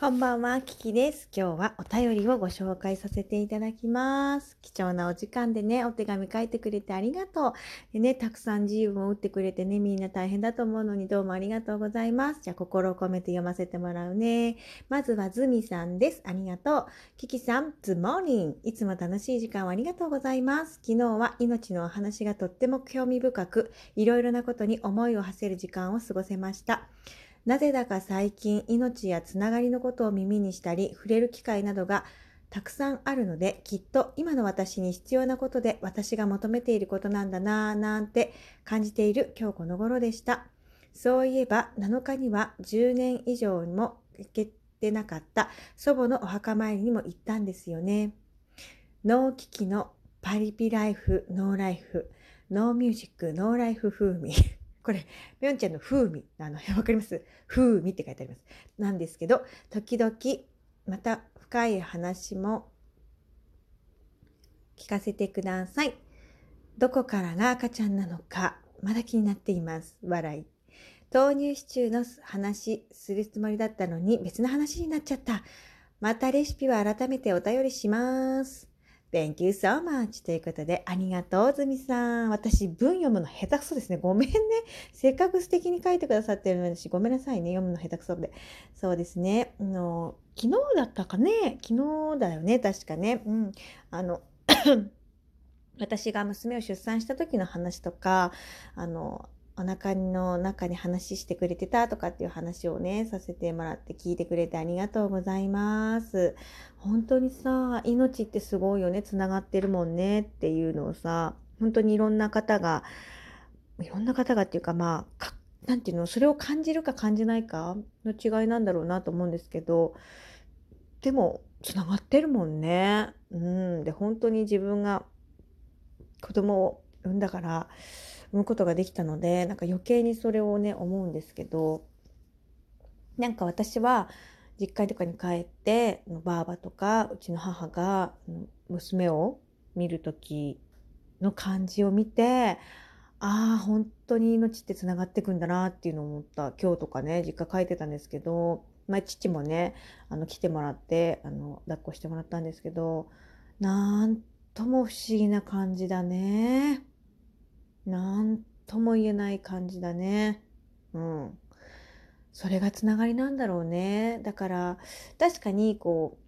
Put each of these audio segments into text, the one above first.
こんばんは、キキです。今日はお便りをご紹介させていただきます。貴重なお時間でね、お手紙書いてくれてありがとう。でね、たくさん自由も打ってくれてね、みんな大変だと思うのにどうもありがとうございます。じゃあ、心を込めて読ませてもらうね。まずはズミさんです。ありがとう。キキさん、ズモーニン。いつも楽しい時間をありがとうございます。昨日は命のお話がとっても興味深く、いろいろなことに思いを馳せる時間を過ごせました。なぜだか最近命やつながりのことを耳にしたり触れる機会などがたくさんあるのできっと今の私に必要なことで私が求めていることなんだなぁなんて感じている今日この頃でした。そういえば7日には10年以上も行けてなかった祖母のお墓参りにも行ったんですよね。脳機器のパリピライフ、ノーライフ、ノーミュージック、ノーライフ風味。これ、ぴょんちゃんの風味。あの、わかります？風味って書いてあります。なんですけど、時々、また深い話も聞かせてください。どこからが赤ちゃんなのか、まだ気になっています。笑い。豆乳シチューの話するつもりだったのに別の話になっちゃった。またレシピは改めてお便りします。Thank you so much. ということで、ありがとう、ずみさん。私、文読むの下手くそですね。ごめんね。せっかく素敵に書いてくださってるのに、私、ごめんなさいね。読むの下手くそで。そうですね。あの、昨日だったかね。昨日だよね。確かね。うん。あの、私が娘を出産した時の話とか、あの、お腹の中に話してくれてたとかっていう話をね、させてもらって聞いてくれてありがとうございます。本当にさ、命ってすごいよね、つながってるもんねっていうのをさ、本当にいろんな方が、いろんな方がっていうかまあ、かなんていうの、それを感じるか感じないかの違いなんだろうなと思うんですけど、でも、つながってるもんね。うん。で、本当に自分が子供を産んだから、産むことができたのでなんか余計にそれをね思うんですけどなんか私は実家とかに帰ってばあばとかうちの母が娘を見る時の感じを見てああ本当に命ってつながってくんだなっていうのを思った今日とかね実家帰ってたんですけど、まあ、父もねあの来てもらってあの抱っこしてもらったんですけどなんとも不思議な感じだね。なんとも言えない感じだね。うん。それがつながりなんだろうね。だから、確かにこ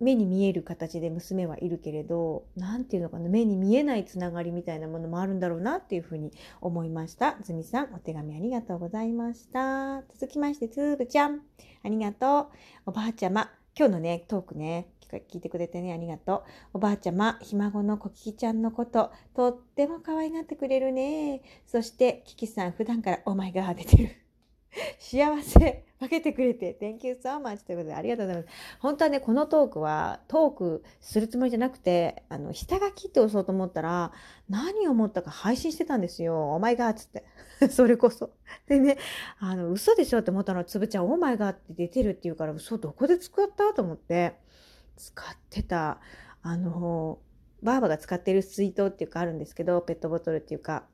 う、目に見える形で娘はいるけれど、なんていうのかな、目に見えないつながりみたいなものもあるんだろうなっていうふうに思いました。ずみさん、お手紙ありがとうございました。続きまして、つーぶちゃん、ありがとう。おばあちゃま、今日のね、トークね、聞いてくれてね、ありがとう。おばあちゃま、ひ孫のこききちゃんのこと、とっても可愛がってくれるね。そして、キキさん、普段からオーマイガー出てる。幸せ分けてくれて、Thank you so much ということでありがとうございます。本当はね、このトークはトークするつもりじゃなくて、あの、下書きって押そうと思ったら、何を思ったか配信してたんですよ。オーマイガーっつって。それこそ。でね、あの、嘘でしょって思ったのつぶちゃん、オーマイガーって出てるって言うから、嘘どこで作った？と思って。使ってたあのばあばが使ってる水筒っていうかあるんですけどペットボトルっていうか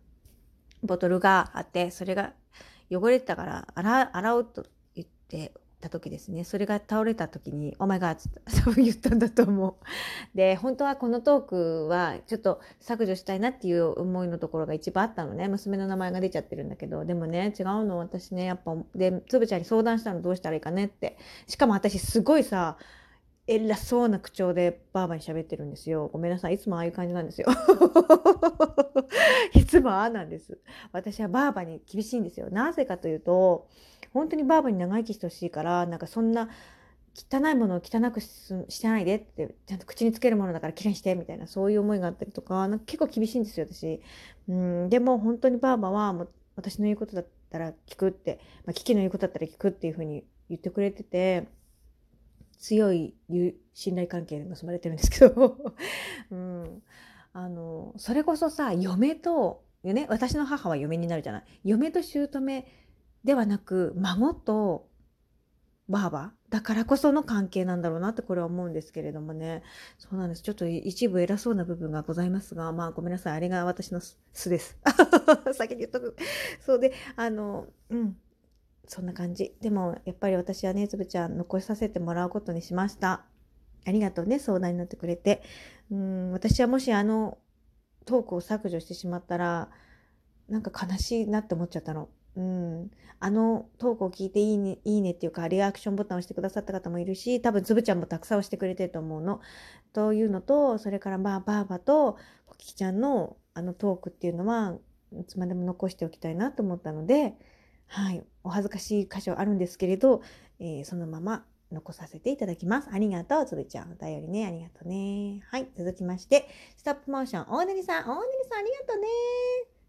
ボトルがあってそれが汚れてたから洗洗おうと言ってた時ですね。それが倒れた時に「お前が」って 多分言ったんだと思う。で本当はこのトークはちょっと削除したいなっていう思いのところが一番あったのね。娘の名前が出ちゃってるんだけどでもね違うの。私ねやっぱでつぶちゃんに相談したのどうしたらいいかねって。しかも私すごいさ偉そうな口調でばあばに喋ってるんですよ。ごめんなさい。いつもああいう感じなんですよ。いつもああなんです。私はばあばに厳しいんですよ。なぜかというと、本当にばあばに長生きしてほしいから、なんかそんな汚いものを汚くしてないでって、ちゃんと口につけるものだからきれいにして、みたいな、そういう思いがあったりとか、なんか結構厳しいんですよ、私。うん、でも本当にばあばは、もう私の言うことだったら聞くって、まあ、キキの言うことだったら聞くっていうふうに言ってくれてて、強い信頼関係で結ばれてるんですけど、うん、あのそれこそさ嫁と、ね、私の母は嫁になるじゃない。嫁と姑ではなく孫とばあばだからこその関係なんだろうなってこれは思うんですけれどもね。そうなんです。ちょっと一部偉そうな部分がございますがまあごめんなさい。あれが私の素です。先に言っとく。そうであのうん。そんな感じ。でも、やっぱり私はね、つぶちゃん残させてもらうことにしました。ありがとうね、相談になってくれて。うん、私はもしあのトークを削除してしまったら、なんか悲しいなって思っちゃったの。うん、あのトークを聞いていいねいいねっていうかリアクションボタンを押してくださった方もいるし多分つぶちゃんもたくさん押してくれてると思うの。というのとそれからまあばあばとこききちゃんのあのトークっていうのはいつまでも残しておきたいなと思ったので、はい、お恥ずかしい箇所あるんですけれど、えー、そのまま残させていただきます。ありがとう、つぶちゃん。お便りね、ありがとうね。はい、続きまして、ストップモーション、大ねりさん、大ねりさん、ありがとうね。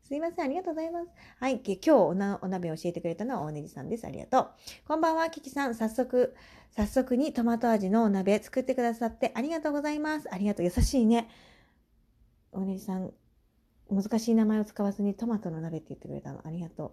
すいません、ありがとうございます。はい、今日おなお鍋を教えてくれたのは大ねりさんです。ありがとう。こんばんは、キキさん。早速、早速にトマト味のお鍋作ってくださってありがとうございます。ありがとう。優しいね。大ねりさん、難しい名前を使わずにトマトの鍋って言ってくれたの。ありがとう。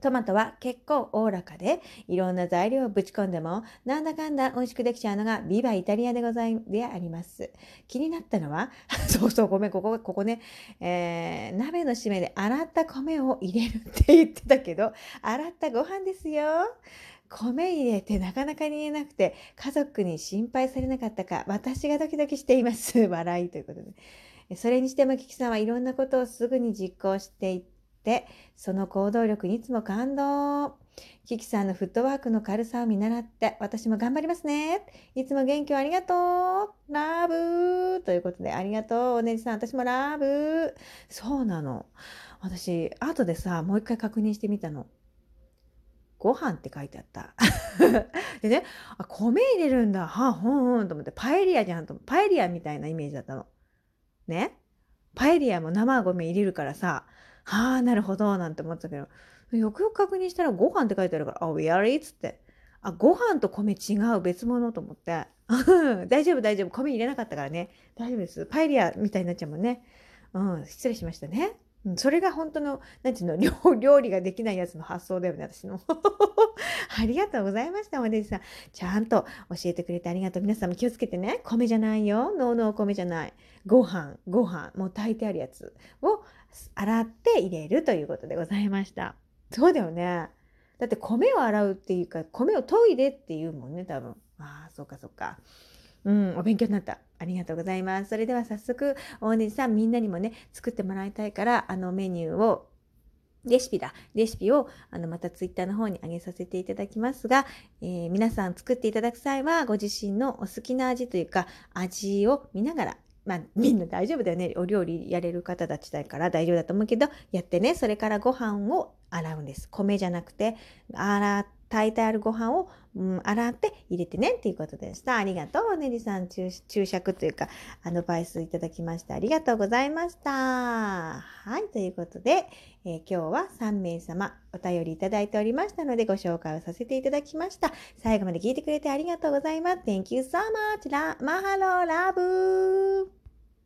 トマトは結構おおらかで、いろんな材料をぶち込んでも、なんだかんだ美味しくできちゃうのがビバイタリアでござい、であります。気になったのは、そうそう、ごめん、ここ、ここね、えー、鍋の締めで洗った米を入れるって言ってたけど、洗ったご飯ですよ。米入れてなかなかに言えなくて、家族に心配されなかったか、私がドキドキしています。笑いということで。それにしても、キキさんはいろんなことをすぐに実行してい、て、その行動力にいつも感動。キキさんのフットワークの軽さを見習って、私も頑張りますね。いつも元気をありがとう。ラブということで、ありがとう。おねじさん、私もラブそうなの。私、後でさ、もう一回確認してみたの。ご飯って書いてあった。でね、あ、米入れるんだ。はあ、ほんほんと思って、パエリアじゃんと。パエリアみたいなイメージだったの。ね。パエリアも生米入れるからさ、はあ、なるほど、なんて思ってたけど、よくよく確認したらご飯って書いてあるから、あ、we are it? つって。あ、ご飯と米違う別物と思って。大丈夫大丈夫。米入れなかったからね。大丈夫です。パエリアみたいになっちゃうもんね。うん、失礼しましたね。それが本当の、なんていうの、料理ができないやつの発想だよね、私の。ありがとうございました、お弟子さん。ちゃんと教えてくれてありがとう。皆さんも気をつけてね。米じゃないよ。ノーノー米じゃない。ご飯、ご飯、もう炊いてあるやつを洗って入れるということでございました。そうだよね。だって米を洗うっていうか、米を研いでっていうもんね、多分。ああ、そうかそうか。うん、お勉強になった。ありがとうございます。それでは早速、大根さんみんなにもね、作ってもらいたいから、あのメニューをレシピだ。レシピをあのまたツイッターの方に上げさせていただきますが、えー、皆さん作っていただく際はご自身のお好きな味というか味を見ながらまあ、みんな大丈夫だよね。お料理やれる方たちだから大丈夫だと思うけど、やってね。それからご飯を洗うんです。米じゃなくて、洗っ炊いてあるご飯を、うん、洗って入れてねっていうことでした。ありがとう。ねりさん注、釈というか、アドバイスいただきましてありがとうございました。はい。ということで、えー、今日は3名様お便りいただいておりましたのでご紹介をさせていただきました。最後まで聞いてくれてありがとうございます。Thank you so much. マハローラブ